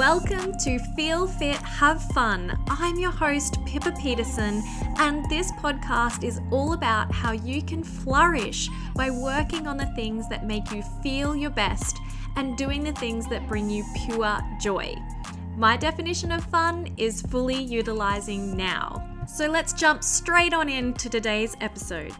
Welcome to Feel Fit, Have Fun. I'm your host, Pippa Peterson, and this podcast is all about how you can flourish by working on the things that make you feel your best and doing the things that bring you pure joy. My definition of fun is fully utilizing now. So let's jump straight on into today's episode.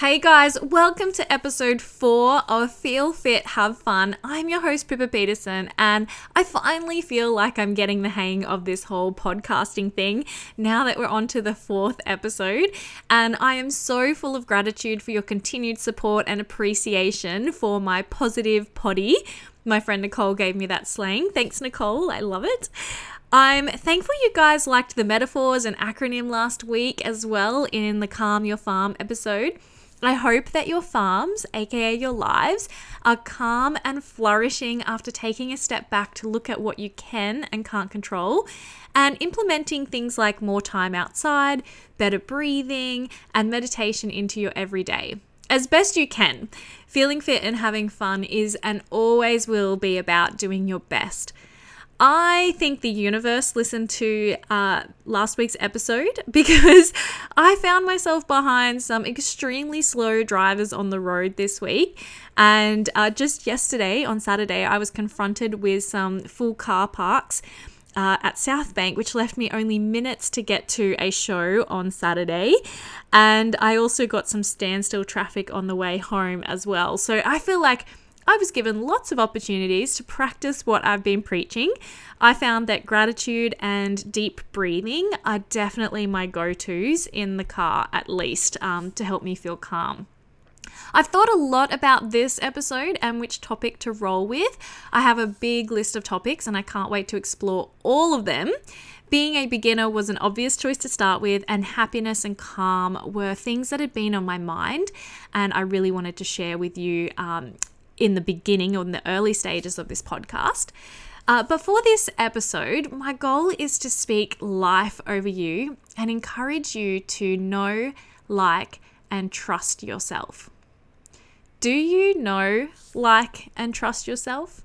Hey guys, welcome to episode four of Feel Fit, Have Fun. I'm your host, Pippa Peterson, and I finally feel like I'm getting the hang of this whole podcasting thing now that we're on to the fourth episode. And I am so full of gratitude for your continued support and appreciation for my positive potty. My friend Nicole gave me that slang. Thanks, Nicole. I love it. I'm thankful you guys liked the metaphors and acronym last week as well in the Calm Your Farm episode. I hope that your farms, aka your lives, are calm and flourishing after taking a step back to look at what you can and can't control and implementing things like more time outside, better breathing, and meditation into your everyday. As best you can. Feeling fit and having fun is and always will be about doing your best. I think the universe listened to uh, last week's episode because I found myself behind some extremely slow drivers on the road this week. And uh, just yesterday, on Saturday, I was confronted with some full car parks. Uh, at South Bank, which left me only minutes to get to a show on Saturday. And I also got some standstill traffic on the way home as well. So I feel like I was given lots of opportunities to practice what I've been preaching. I found that gratitude and deep breathing are definitely my go tos in the car, at least, um, to help me feel calm. I've thought a lot about this episode and which topic to roll with. I have a big list of topics and I can't wait to explore all of them. Being a beginner was an obvious choice to start with, and happiness and calm were things that had been on my mind, and I really wanted to share with you um, in the beginning or in the early stages of this podcast. Uh, but for this episode, my goal is to speak life over you and encourage you to know, like, and trust yourself. Do you know, like, and trust yourself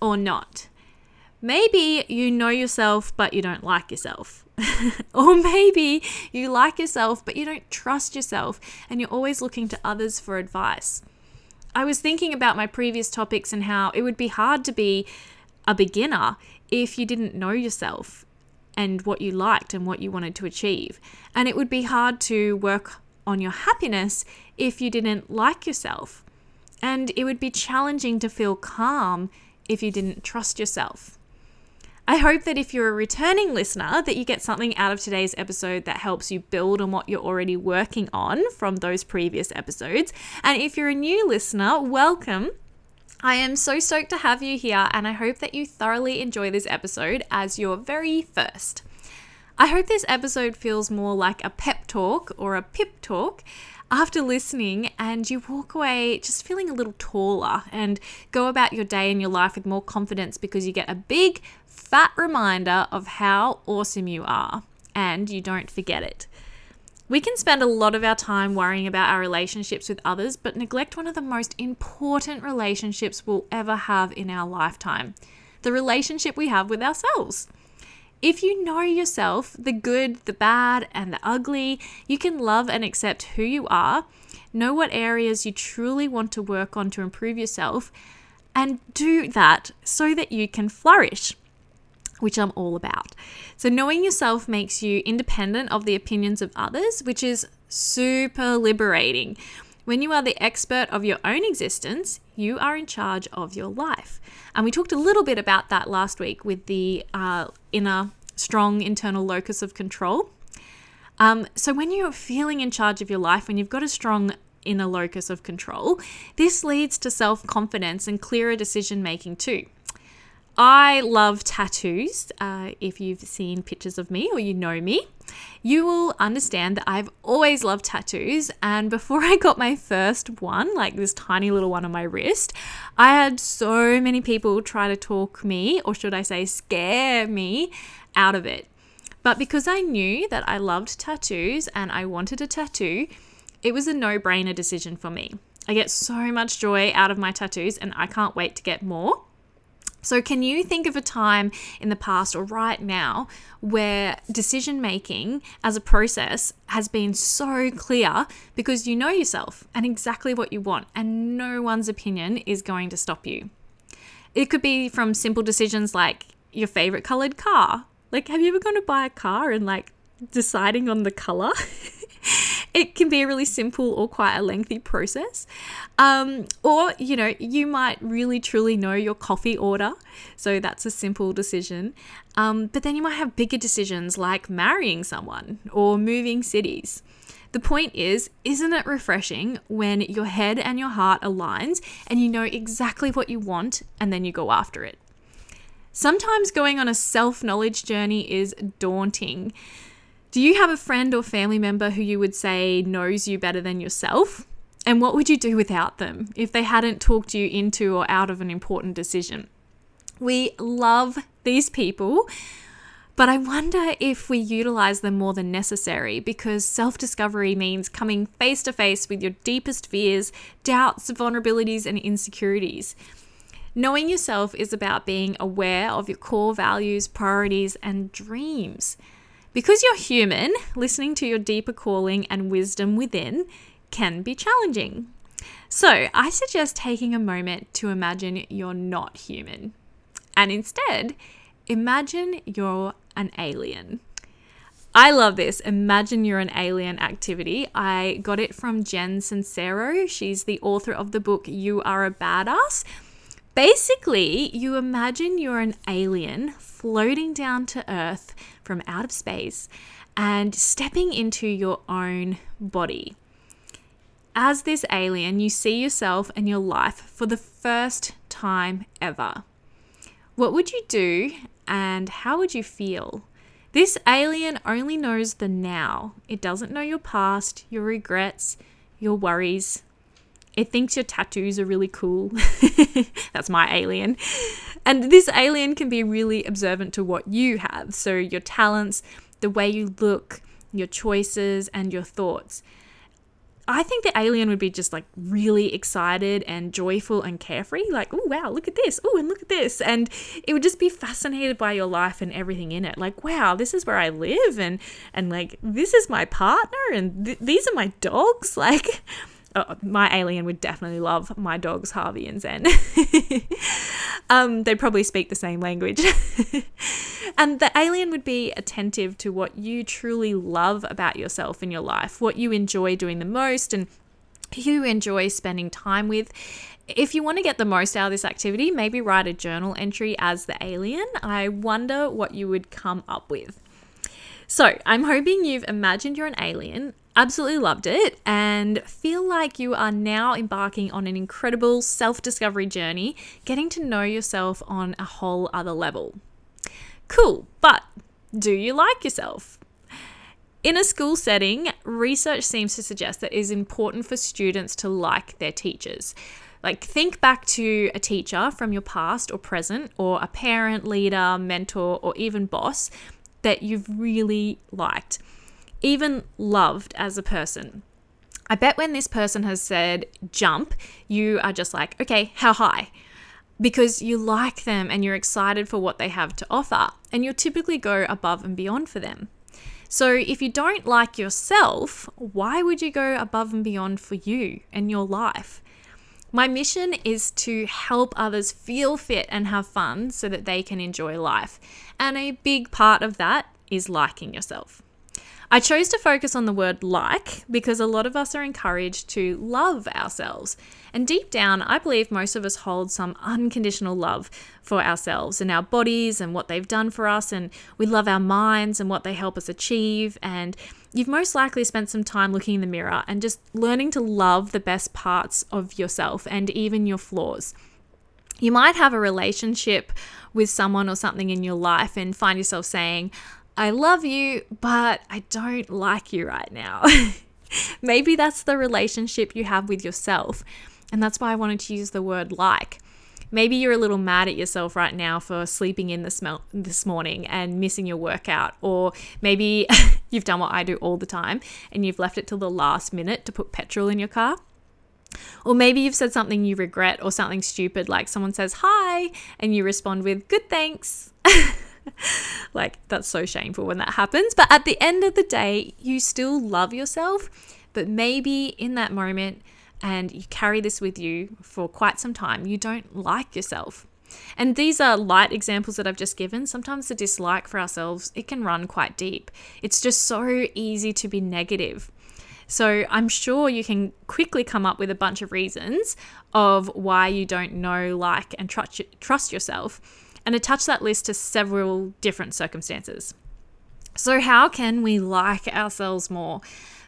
or not? Maybe you know yourself, but you don't like yourself. or maybe you like yourself, but you don't trust yourself and you're always looking to others for advice. I was thinking about my previous topics and how it would be hard to be a beginner if you didn't know yourself and what you liked and what you wanted to achieve. And it would be hard to work on your happiness if you didn't like yourself. And it would be challenging to feel calm if you didn't trust yourself. I hope that if you're a returning listener that you get something out of today's episode that helps you build on what you're already working on from those previous episodes. And if you're a new listener, welcome. I am so stoked to have you here and I hope that you thoroughly enjoy this episode as your very first. I hope this episode feels more like a pep talk or a pip talk after listening and you walk away just feeling a little taller and go about your day and your life with more confidence because you get a big fat reminder of how awesome you are and you don't forget it. We can spend a lot of our time worrying about our relationships with others, but neglect one of the most important relationships we'll ever have in our lifetime the relationship we have with ourselves. If you know yourself, the good, the bad, and the ugly, you can love and accept who you are, know what areas you truly want to work on to improve yourself, and do that so that you can flourish which I'm all about. So, knowing yourself makes you independent of the opinions of others, which is super liberating. When you are the expert of your own existence, you are in charge of your life. And we talked a little bit about that last week with the uh, inner strong internal locus of control. Um, so, when you're feeling in charge of your life, when you've got a strong inner locus of control, this leads to self confidence and clearer decision making too. I love tattoos. Uh, if you've seen pictures of me or you know me, you will understand that I've always loved tattoos. And before I got my first one, like this tiny little one on my wrist, I had so many people try to talk me, or should I say, scare me out of it. But because I knew that I loved tattoos and I wanted a tattoo, it was a no brainer decision for me. I get so much joy out of my tattoos and I can't wait to get more. So, can you think of a time in the past or right now where decision making as a process has been so clear because you know yourself and exactly what you want, and no one's opinion is going to stop you? It could be from simple decisions like your favorite colored car. Like, have you ever gone to buy a car and like deciding on the color? it can be a really simple or quite a lengthy process. Um, or, you know, you might really truly know your coffee order. So that's a simple decision. Um, but then you might have bigger decisions like marrying someone or moving cities. The point is, isn't it refreshing when your head and your heart aligns and you know exactly what you want and then you go after it? Sometimes going on a self knowledge journey is daunting. Do you have a friend or family member who you would say knows you better than yourself? And what would you do without them if they hadn't talked you into or out of an important decision? We love these people, but I wonder if we utilize them more than necessary because self discovery means coming face to face with your deepest fears, doubts, vulnerabilities, and insecurities. Knowing yourself is about being aware of your core values, priorities, and dreams. Because you're human, listening to your deeper calling and wisdom within can be challenging. So, I suggest taking a moment to imagine you're not human. And instead, imagine you're an alien. I love this. Imagine you're an alien activity. I got it from Jen Sincero. She's the author of the book You Are a Badass. Basically, you imagine you're an alien floating down to Earth from out of space and stepping into your own body. As this alien, you see yourself and your life for the first time ever. What would you do and how would you feel? This alien only knows the now. It doesn't know your past, your regrets, your worries, it thinks your tattoos are really cool. That's my alien. And this alien can be really observant to what you have. So, your talents, the way you look, your choices, and your thoughts. I think the alien would be just like really excited and joyful and carefree. Like, oh, wow, look at this. Oh, and look at this. And it would just be fascinated by your life and everything in it. Like, wow, this is where I live. And, and like, this is my partner. And th- these are my dogs. Like, oh, my alien would definitely love my dogs Harvey and Zen. um, they'd probably speak the same language. and the alien would be attentive to what you truly love about yourself in your life, what you enjoy doing the most, and who you enjoy spending time with. If you want to get the most out of this activity, maybe write a journal entry as the alien. I wonder what you would come up with. So, I'm hoping you've imagined you're an alien Absolutely loved it and feel like you are now embarking on an incredible self discovery journey, getting to know yourself on a whole other level. Cool, but do you like yourself? In a school setting, research seems to suggest that it is important for students to like their teachers. Like, think back to a teacher from your past or present, or a parent, leader, mentor, or even boss that you've really liked even loved as a person. I bet when this person has said jump, you are just like, okay, how high? Because you like them and you're excited for what they have to offer, and you'll typically go above and beyond for them. So, if you don't like yourself, why would you go above and beyond for you and your life? My mission is to help others feel fit and have fun so that they can enjoy life. And a big part of that is liking yourself. I chose to focus on the word like because a lot of us are encouraged to love ourselves. And deep down, I believe most of us hold some unconditional love for ourselves and our bodies and what they've done for us. And we love our minds and what they help us achieve. And you've most likely spent some time looking in the mirror and just learning to love the best parts of yourself and even your flaws. You might have a relationship with someone or something in your life and find yourself saying, I love you, but I don't like you right now. Maybe that's the relationship you have with yourself. And that's why I wanted to use the word like. Maybe you're a little mad at yourself right now for sleeping in this, mel- this morning and missing your workout. Or maybe you've done what I do all the time and you've left it till the last minute to put petrol in your car. Or maybe you've said something you regret or something stupid, like someone says hi, and you respond with, good thanks. like, that's so shameful when that happens. But at the end of the day, you still love yourself. But maybe in that moment, and you carry this with you for quite some time, you don't like yourself. And these are light examples that I've just given. Sometimes the dislike for ourselves, it can run quite deep. It's just so easy to be negative. So I'm sure you can quickly come up with a bunch of reasons of why you don't know, like, and trust, trust yourself, and attach that list to several different circumstances. So, how can we like ourselves more?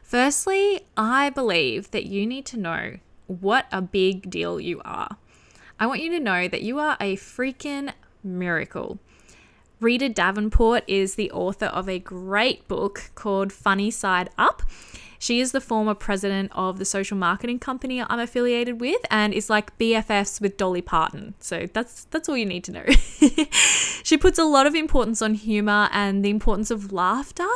Firstly, I believe that you need to know what a big deal you are. I want you to know that you are a freaking miracle. Rita Davenport is the author of a great book called Funny Side Up. She is the former president of the social marketing company I'm affiliated with and is like BFFs with Dolly Parton. So that's that's all you need to know. she puts a lot of importance on humor and the importance of laughter.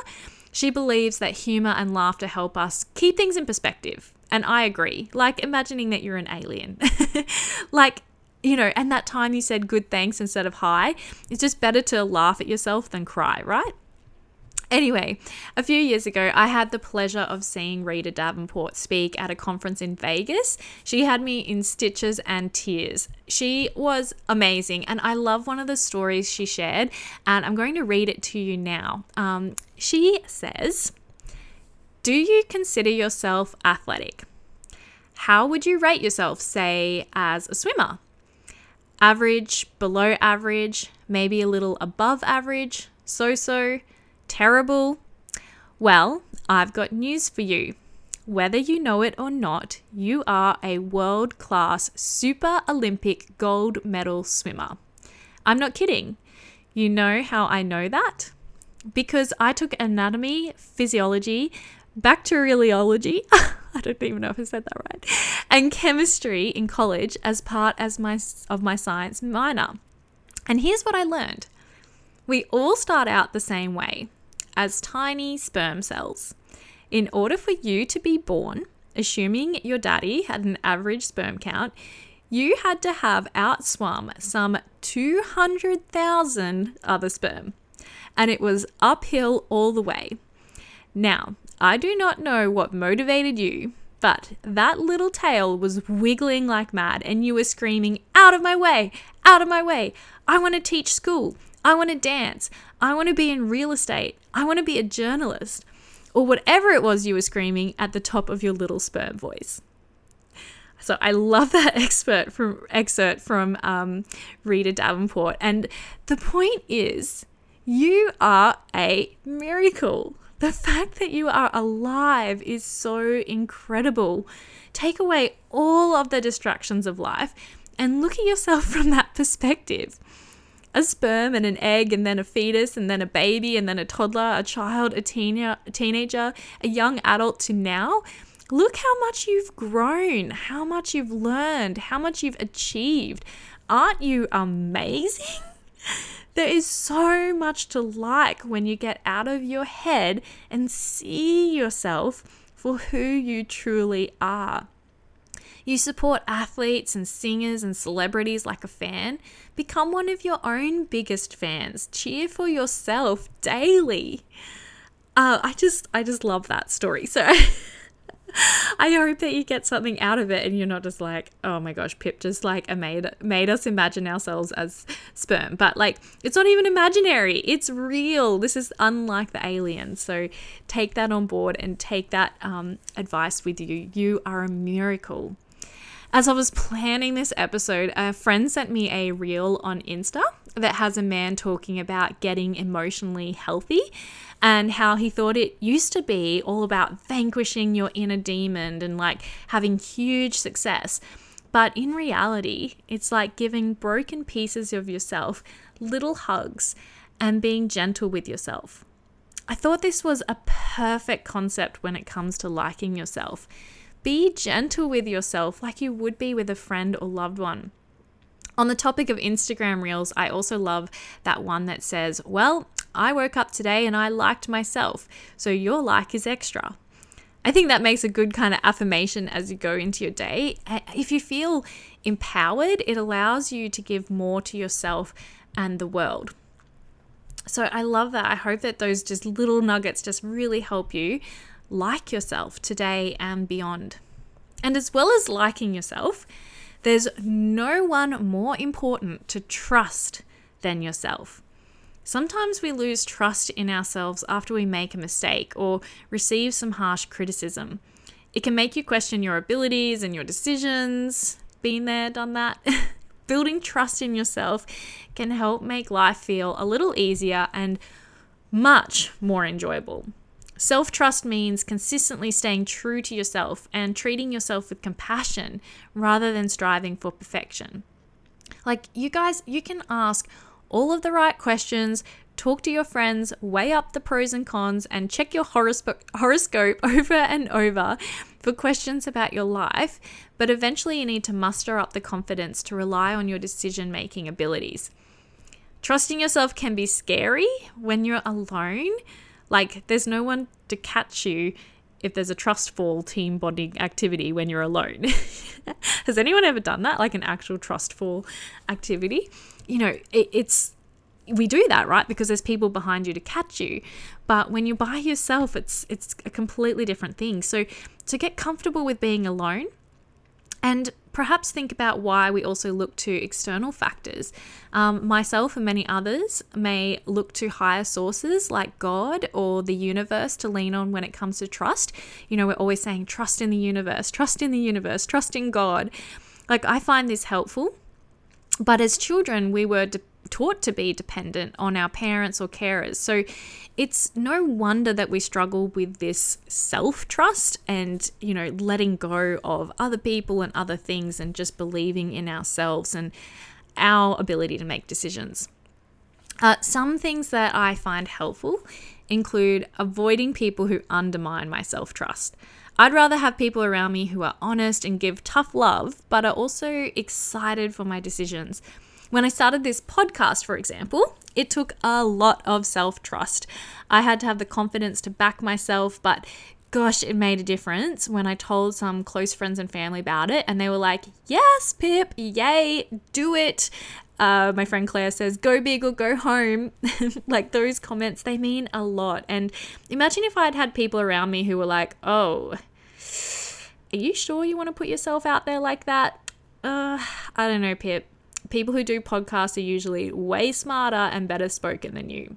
She believes that humor and laughter help us keep things in perspective. And I agree. Like imagining that you're an alien. like you know, and that time you said good thanks instead of hi, it's just better to laugh at yourself than cry, right? Anyway, a few years ago, I had the pleasure of seeing Rita Davenport speak at a conference in Vegas. She had me in stitches and tears. She was amazing, and I love one of the stories she shared, and I'm going to read it to you now. Um, she says, Do you consider yourself athletic? How would you rate yourself, say, as a swimmer? Average, below average, maybe a little above average, so so terrible? Well, I've got news for you. Whether you know it or not, you are a world class Super Olympic gold medal swimmer. I'm not kidding. You know how I know that? Because I took anatomy, physiology, bacteriology, I don't even know if I said that right, and chemistry in college as part as my of my science minor. And here's what I learned. We all start out the same way as tiny sperm cells. In order for you to be born, assuming your daddy had an average sperm count, you had to have outswum some 200,000 other sperm. And it was uphill all the way. Now, I do not know what motivated you, but that little tail was wiggling like mad, and you were screaming, Out of my way! Out of my way! I want to teach school! I want to dance. I want to be in real estate. I want to be a journalist. Or whatever it was you were screaming at the top of your little sperm voice. So I love that expert from excerpt from um, Rita Davenport. And the point is, you are a miracle. The fact that you are alive is so incredible. Take away all of the distractions of life and look at yourself from that perspective a sperm and an egg and then a fetus and then a baby and then a toddler, a child, a, teen- a teenager, a young adult to now, look how much you've grown, how much you've learned, how much you've achieved. Aren't you amazing? There is so much to like when you get out of your head and see yourself for who you truly are. You support athletes and singers and celebrities like a fan. Become one of your own biggest fans. Cheer for yourself daily. Uh, I just, I just love that story. So. I hope that you get something out of it and you're not just like, oh my gosh, Pip just like made made us imagine ourselves as sperm. But like it's not even imaginary. It's real. This is unlike the aliens. So take that on board and take that um, advice with you. You are a miracle. As I was planning this episode, a friend sent me a reel on Insta that has a man talking about getting emotionally healthy and how he thought it used to be all about vanquishing your inner demon and like having huge success. But in reality, it's like giving broken pieces of yourself little hugs and being gentle with yourself. I thought this was a perfect concept when it comes to liking yourself. Be gentle with yourself like you would be with a friend or loved one. On the topic of Instagram Reels, I also love that one that says, Well, I woke up today and I liked myself, so your like is extra. I think that makes a good kind of affirmation as you go into your day. If you feel empowered, it allows you to give more to yourself and the world. So I love that. I hope that those just little nuggets just really help you like yourself today and beyond. And as well as liking yourself, there's no one more important to trust than yourself. Sometimes we lose trust in ourselves after we make a mistake or receive some harsh criticism. It can make you question your abilities and your decisions. Been there, done that. Building trust in yourself can help make life feel a little easier and much more enjoyable. Self trust means consistently staying true to yourself and treating yourself with compassion rather than striving for perfection. Like, you guys, you can ask all of the right questions, talk to your friends, weigh up the pros and cons, and check your horoscope, over and over for questions about your life. But eventually, you need to muster up the confidence to rely on your decision making abilities. Trusting yourself can be scary when you're alone like, there's no one to catch you if there's a trust fall team bonding activity when you're alone. Has anyone ever done that? Like an actual trust fall activity? You know, it, it's we do that right because there's people behind you to catch you but when you're by yourself it's it's a completely different thing so to get comfortable with being alone and perhaps think about why we also look to external factors. Um, myself and many others may look to higher sources like God or the universe to lean on when it comes to trust. You know, we're always saying trust in the universe, trust in the universe, trust in God. Like, I find this helpful. But as children, we were de- taught to be dependent on our parents or carers. So it's no wonder that we struggle with this self trust and, you know, letting go of other people and other things and just believing in ourselves and our ability to make decisions. Uh, some things that I find helpful include avoiding people who undermine my self trust. I'd rather have people around me who are honest and give tough love, but are also excited for my decisions. When I started this podcast, for example, it took a lot of self trust. I had to have the confidence to back myself, but gosh, it made a difference when I told some close friends and family about it, and they were like, Yes, Pip, yay, do it. Uh, my friend Claire says, Go big or go home. like those comments, they mean a lot. And imagine if I'd had people around me who were like, Oh, are you sure you want to put yourself out there like that? Uh, I don't know, Pip people who do podcasts are usually way smarter and better spoken than you.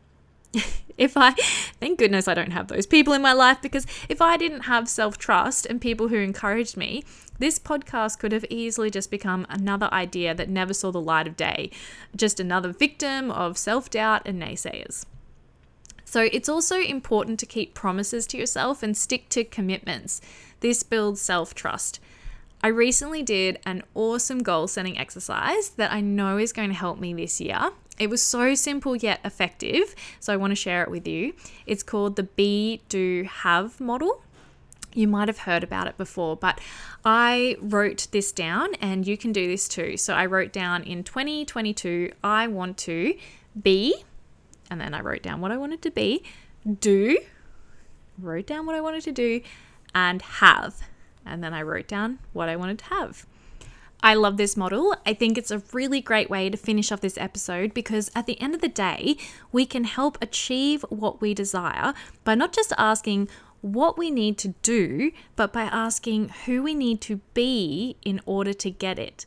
if I, thank goodness I don't have those people in my life because if I didn't have self trust and people who encouraged me, this podcast could have easily just become another idea that never saw the light of day, just another victim of self doubt and naysayers. So it's also important to keep promises to yourself and stick to commitments. This builds self trust. I recently did an awesome goal setting exercise that I know is going to help me this year. It was so simple yet effective, so I want to share it with you. It's called the Be, Do, Have model. You might have heard about it before, but I wrote this down and you can do this too. So I wrote down in 2022, I want to be, and then I wrote down what I wanted to be, do, wrote down what I wanted to do, and have and then I wrote down what I wanted to have. I love this model. I think it's a really great way to finish off this episode because at the end of the day, we can help achieve what we desire by not just asking what we need to do, but by asking who we need to be in order to get it.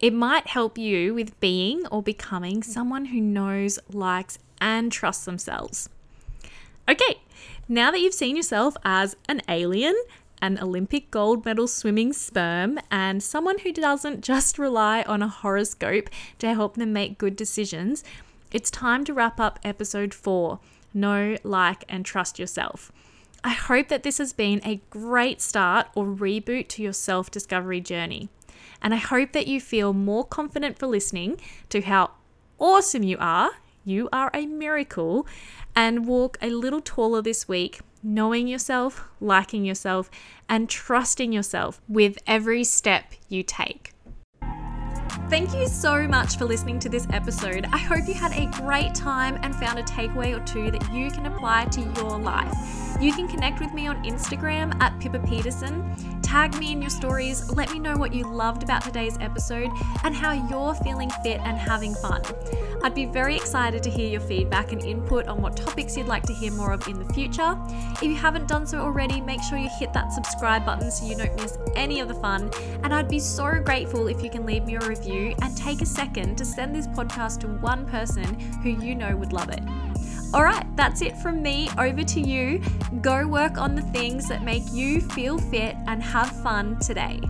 It might help you with being or becoming someone who knows, likes, and trusts themselves. Okay, now that you've seen yourself as an alien, an Olympic gold medal swimming sperm, and someone who doesn't just rely on a horoscope to help them make good decisions, it's time to wrap up episode four Know, Like, and Trust Yourself. I hope that this has been a great start or reboot to your self discovery journey. And I hope that you feel more confident for listening to how awesome you are. You are a miracle. And walk a little taller this week knowing yourself, liking yourself, and trusting yourself with every step you take. Thank you so much for listening to this episode. I hope you had a great time and found a takeaway or two that you can apply to your life. You can connect with me on Instagram at Pippa Peterson. Tag me in your stories, let me know what you loved about today's episode and how you're feeling fit and having fun. I'd be very excited to hear your feedback and input on what topics you'd like to hear more of in the future. If you haven't done so already, make sure you hit that subscribe button so you don't miss any of the fun. And I'd be so grateful if you can leave me a review and take a second to send this podcast to one person who you know would love it. All right, that's it from me. Over to you. Go work on the things that make you feel fit and have fun today.